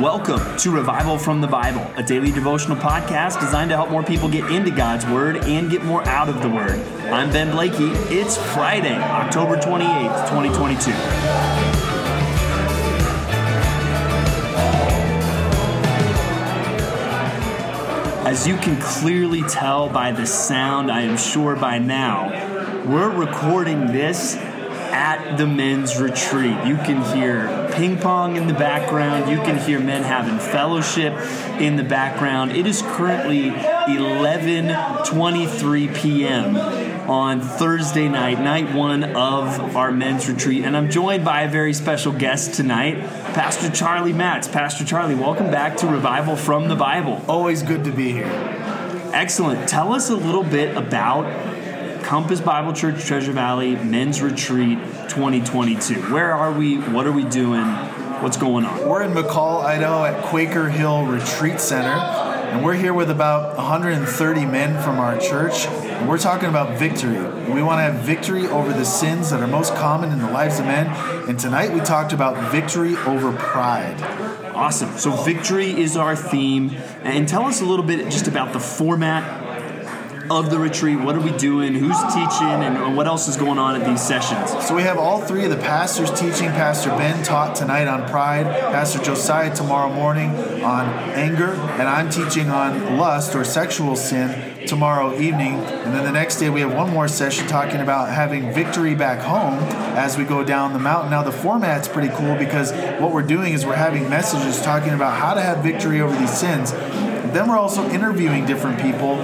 Welcome to Revival from the Bible, a daily devotional podcast designed to help more people get into God's Word and get more out of the Word. I'm Ben Blakey. It's Friday, October 28th, 2022. As you can clearly tell by the sound, I am sure by now, we're recording this at the men's retreat. You can hear ping pong in the background, you can hear men having fellowship in the background. It is currently 11:23 p.m. on Thursday night, night 1 of our men's retreat, and I'm joined by a very special guest tonight, Pastor Charlie Matz. Pastor Charlie, welcome back to Revival from the Bible. Always good to be here. Excellent. Tell us a little bit about Compass Bible Church Treasure Valley Men's Retreat 2022. Where are we? What are we doing? What's going on? We're in McCall, Idaho at Quaker Hill Retreat Center, and we're here with about 130 men from our church. And we're talking about victory. We want to have victory over the sins that are most common in the lives of men. And tonight we talked about victory over pride. Awesome. So, victory is our theme. And tell us a little bit just about the format of the retreat? What are we doing? Who's teaching? And what else is going on at these sessions? So we have all three of the pastors teaching. Pastor Ben taught tonight on pride, Pastor Josiah tomorrow morning on anger, and I'm teaching on lust or sexual sin tomorrow evening. And then the next day, we have one more session talking about having victory back home as we go down the mountain. Now, the format's pretty cool because what we're doing is we're having messages talking about how to have victory over these sins. Then we're also interviewing different people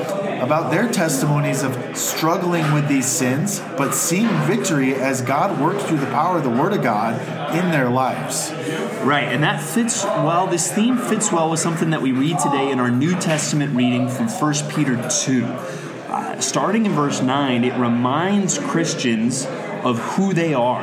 about their testimonies of struggling with these sins, but seeing victory as God works through the power of the Word of God in their lives. Right, and that fits well, this theme fits well with something that we read today in our New Testament reading from 1 Peter 2. Uh, starting in verse 9, it reminds Christians of who they are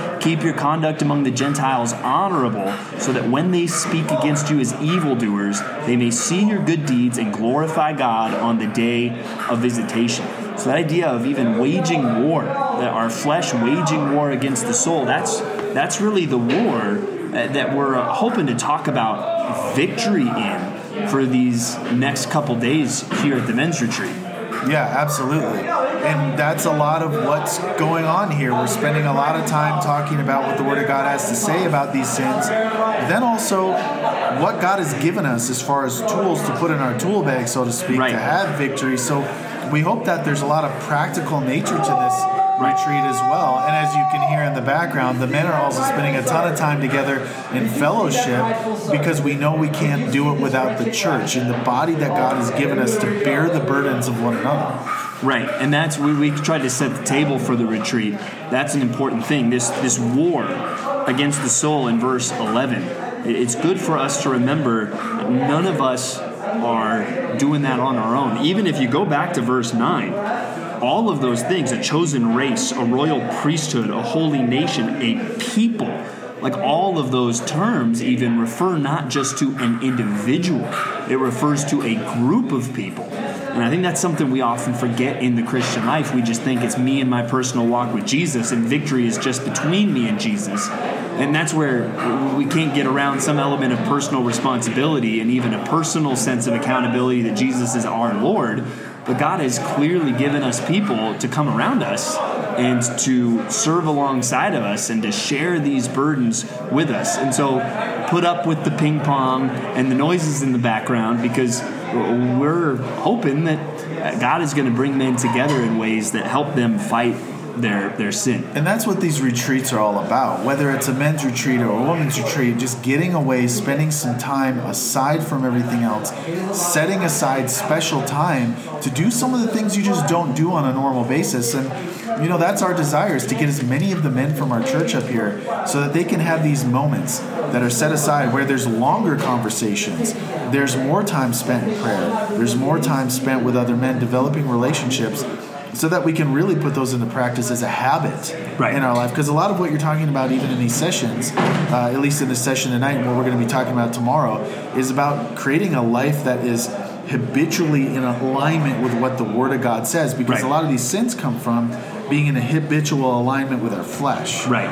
Keep your conduct among the Gentiles honorable, so that when they speak against you as evildoers, they may see your good deeds and glorify God on the day of visitation. So, that idea of even waging war, that our flesh waging war against the soul, that's, that's really the war uh, that we're hoping to talk about victory in for these next couple days here at the men's retreat. Yeah, absolutely. And that's a lot of what's going on here. We're spending a lot of time talking about what the Word of God has to say about these sins. Then also what God has given us as far as tools to put in our tool bag, so to speak, right. to have victory. So we hope that there's a lot of practical nature to this retreat as well. And as you can hear in the background, the men are also spending a ton of time together in fellowship because we know we can't do it without the church and the body that God has given us to bear the burdens of one another. Right, and that's we, we tried to set the table for the retreat. That's an important thing. This this war against the soul in verse eleven. It's good for us to remember none of us are doing that on our own. Even if you go back to verse nine, all of those things a chosen race, a royal priesthood, a holy nation, a people like all of those terms even refer not just to an individual, it refers to a group of people. And I think that's something we often forget in the Christian life. We just think it's me and my personal walk with Jesus, and victory is just between me and Jesus. And that's where we can't get around some element of personal responsibility and even a personal sense of accountability that Jesus is our Lord. But God has clearly given us people to come around us and to serve alongside of us and to share these burdens with us. And so put up with the ping pong and the noises in the background because we're hoping that God is going to bring men together in ways that help them fight their their sin. And that's what these retreats are all about. Whether it's a men's retreat or a women's retreat, just getting away, spending some time aside from everything else, setting aside special time to do some of the things you just don't do on a normal basis. And you know, that's our desire is to get as many of the men from our church up here so that they can have these moments that are set aside where there's longer conversations, there's more time spent in prayer, there's more time spent with other men developing relationships so that we can really put those into practice as a habit Right. in our life. Because a lot of what you're talking about, even in these sessions, uh, at least in this session tonight, and what we're going to be talking about tomorrow, is about creating a life that is habitually in alignment with what the Word of God says. Because Right. a lot of these sins come from being in a habitual alignment with our flesh. Right.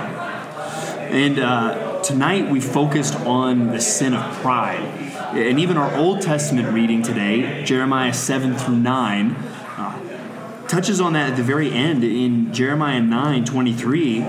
And uh, tonight we focused on the sin of pride. And even our Old Testament reading today, Jeremiah 7 through 9, uh, touches on that at the very end. In Jeremiah 9 23,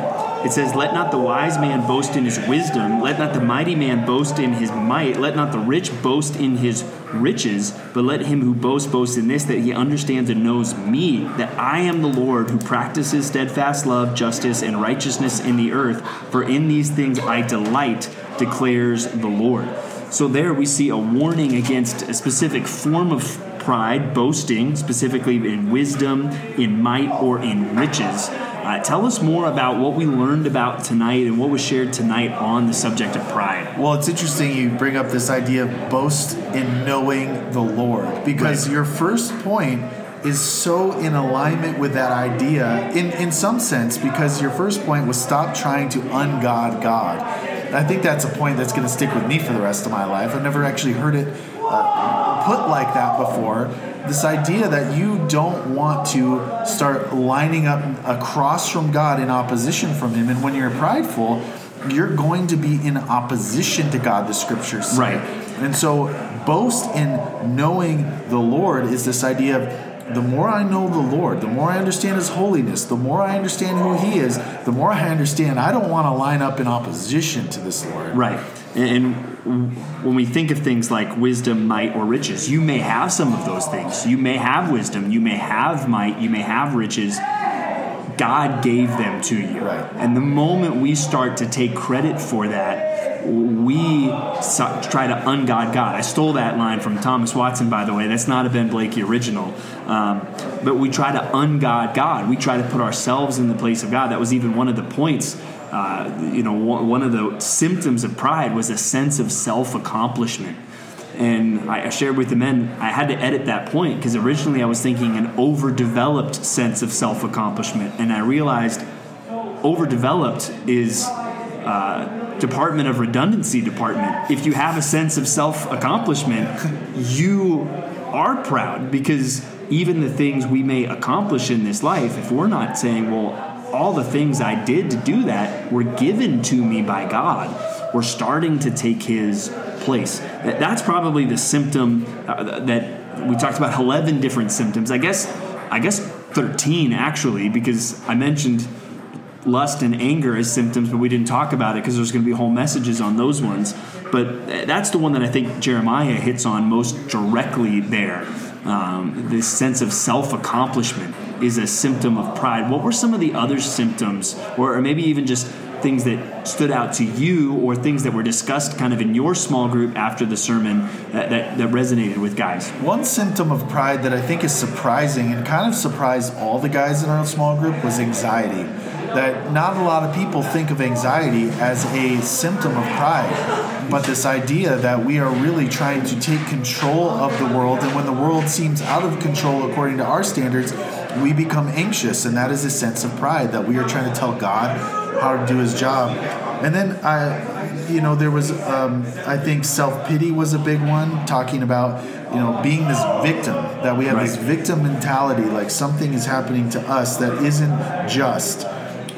it says, Let not the wise man boast in his wisdom, let not the mighty man boast in his might, let not the rich boast in his riches, but let him who boasts boast in this, that he understands and knows me, that I am the Lord who practices steadfast love, justice, and righteousness in the earth. For in these things I delight, declares the Lord. So there we see a warning against a specific form of pride, boasting, specifically in wisdom, in might, or in riches. Uh, tell us more about what we learned about tonight and what was shared tonight on the subject of pride. Well, it's interesting you bring up this idea of boast in knowing the Lord because Right. your first point is so in alignment with that idea in, in some sense because your first point was stop trying to ungod God. I think that's a point that's going to stick with me for the rest of my life. I've never actually heard it uh, put like that before. This idea that you don't want to start lining up across from God in opposition from Him, and when you're prideful, you're going to be in opposition to God, the scriptures say. Right. And so, boast in knowing the Lord is this idea of the more I know the Lord, the more I understand His holiness, the more I understand who He is, the more I understand I don't want to line up in opposition to this Lord. Right. And when we think of things like wisdom, might, or riches, you may have some of those things. You may have wisdom, you may have might, you may have riches. God gave them to you. Right. And the moment we start to take credit for that, we try to ungod God. I stole that line from Thomas Watson, by the way. That's not a Ben Blakey original. Um, but we try to ungod God. We try to put ourselves in the place of God. That was even one of the points. Uh, you know, one of the symptoms of pride was a sense of self accomplishment. And I I shared with the men, I had to edit that point because originally I was thinking an overdeveloped sense of self accomplishment. And I realized overdeveloped is uh, Department of Redundancy Department. If you have a sense of self accomplishment, you are proud because even the things we may accomplish in this life, if we're not saying, well, all the things I did to do that were given to me by God, we're starting to take His place. That's probably the symptom uh, that we talked about 11 different symptoms. I guess, I guess 13 actually, because I mentioned lust and anger as symptoms, but we didn't talk about it because there's going to be whole messages on those ones. But that's the one that I think Jeremiah hits on most directly there. Um, this sense of self accomplishment is a symptom of pride. What were some of the other symptoms, or, or maybe even just things that stood out to you, or things that were discussed kind of in your small group after the sermon that, that, that resonated with guys? One symptom of pride that I think is surprising and kind of surprised all the guys in our small group was anxiety. That not a lot of people think of anxiety as a symptom of pride, but this idea that we are really trying to take control of the world, and when the world seems out of control according to our standards, we become anxious, and that is a sense of pride that we are trying to tell God how to do His job. And then I, you know, there was, um, I think, self pity was a big one, talking about, you know, being this victim that we have this victim mentality, like something is happening to us that isn't just.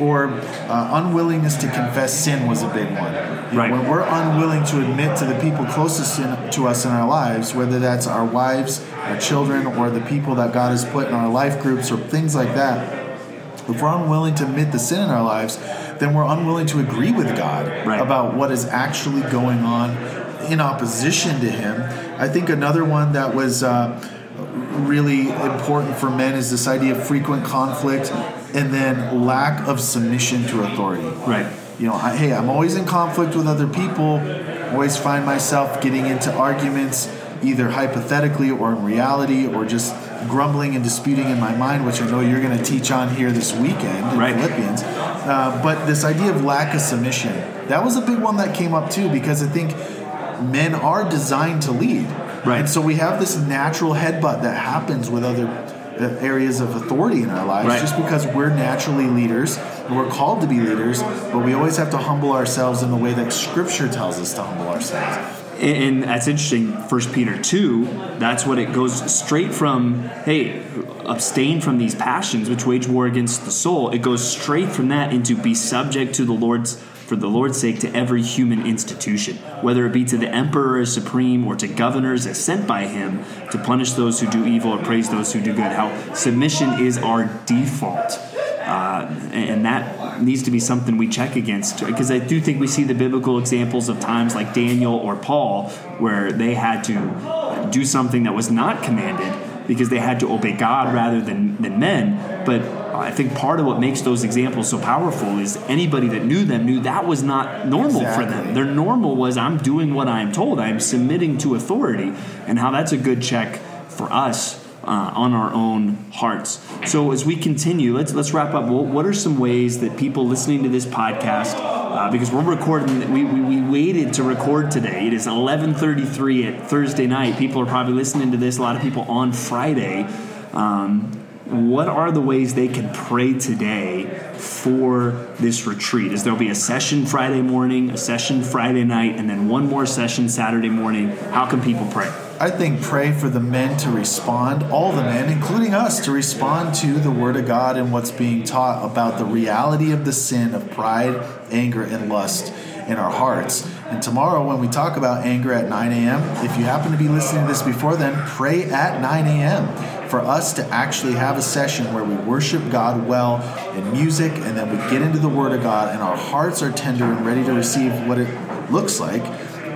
Or uh, unwillingness to confess sin was a big one. You Right. When we're unwilling to admit to the people closest in, to us in our lives, whether that's our wives, our children, or the people that God has put in our life groups or things like that, if we're unwilling to admit the sin in our lives, then we're unwilling to agree with God Right. about what is actually going on in opposition to Him. I think another one that was uh, really important for men is this idea of frequent conflict and then lack of submission to authority. Right. You know, I, hey, I'm always in conflict with other people, always find myself getting into arguments, either hypothetically or in reality, or just grumbling and disputing in my mind, which I know you're going to teach on here this weekend in Right. Philippians. Uh, but this idea of lack of submission, that was a big one that came up too, because I think men are designed to lead. Right. And so we have this natural headbutt that happens with other areas of authority in our lives Right. just because we're naturally leaders and we're called to be leaders, but we always have to humble ourselves in the way that Scripture tells us to humble ourselves. And, and that's interesting. First Peter two. That's what it goes straight from. Hey, abstain from these passions which wage war against the soul. It goes straight from that into be subject to the Lord's for the Lord's sake to every human institution, whether it be to the emperor as supreme or to governors as sent by him to punish those who do evil or praise those who do good. How submission is our default. Uh, and that needs to be something we check against because I do think we see the biblical examples of times like Daniel or Paul where they had to do something that was not commanded because they had to obey God rather than, than men. But I think part of what makes those examples so powerful is anybody that knew them knew that was not normal for them. Their normal was I'm doing what I'm told, I'm submitting to authority, and how that's a good check for us uh, on our own hearts. So as we continue, let's let's wrap up. What, what are some ways that people listening to this podcast, uh, because we're recording, we, we, we waited to record today. It is 11:33 at Thursday night. People are probably listening to this. A lot of people on Friday. Um, what are the ways they can pray today for this retreat? Is there'll be a session Friday morning, a session Friday night, and then one more session Saturday morning? How can people pray? I think pray for the men to respond, all the men, including us, to respond to the Word of God and what's being taught about the reality of the sin of pride, anger, and lust in our hearts. And tomorrow, when we talk about anger at 9 a.m., if you happen to be listening to this before then, pray at 9 a.m. for us to actually have a session where we worship God well in music and then we get into the Word of God and our hearts are tender and ready to receive what it looks like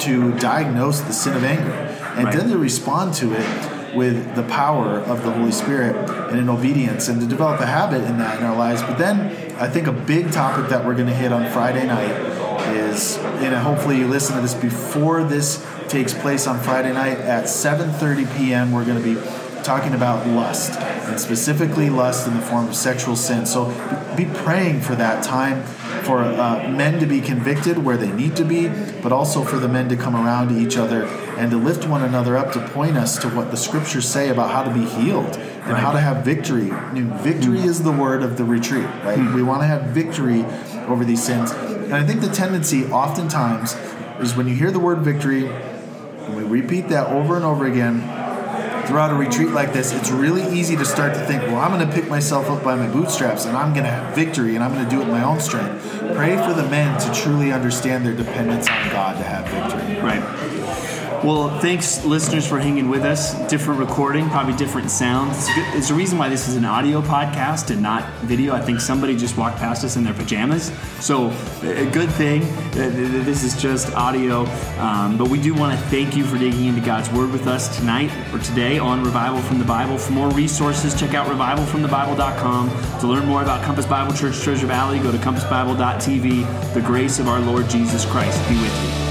to diagnose the sin of anger and Right. then to respond to it with the power of the Holy Spirit and in obedience and to develop a habit in that in our lives. But then I think a big topic that we're going to hit on Friday night is, and hopefully you listen to this before this takes place on Friday night at 7:30 p.m. We're going to be talking about lust and specifically lust in the form of sexual sin. So be praying for that time for uh, men to be convicted where they need to be, but also for the men to come around to each other and to lift one another up to point us to what the scriptures say about how to be healed and how to have victory. I mean, victory is the word of the retreat, right? We want to have victory over these sins. And I think the tendency oftentimes is when you hear the word victory, and we repeat that over and over again, throughout a retreat like this, it's really easy to start to think, well, I'm going to pick myself up by my bootstraps and I'm going to have victory and I'm going to do it my own strength. Pray for the men to truly understand their dependence on God to have victory. Right. Well, thanks, listeners, for hanging with us. Different recording, probably different sounds. It's, the reason why this is an audio podcast and not video. I think somebody just walked past us in their pajamas. So, a good thing that that this is just audio. Um, but we do want to thank you for digging into God's Word with us tonight or today on Revival from the Bible. For more resources, check out revivalfromthebible.com. To learn more about Compass Bible Church Treasure Valley, go to compassbible.tv. The grace of our Lord Jesus Christ be with you.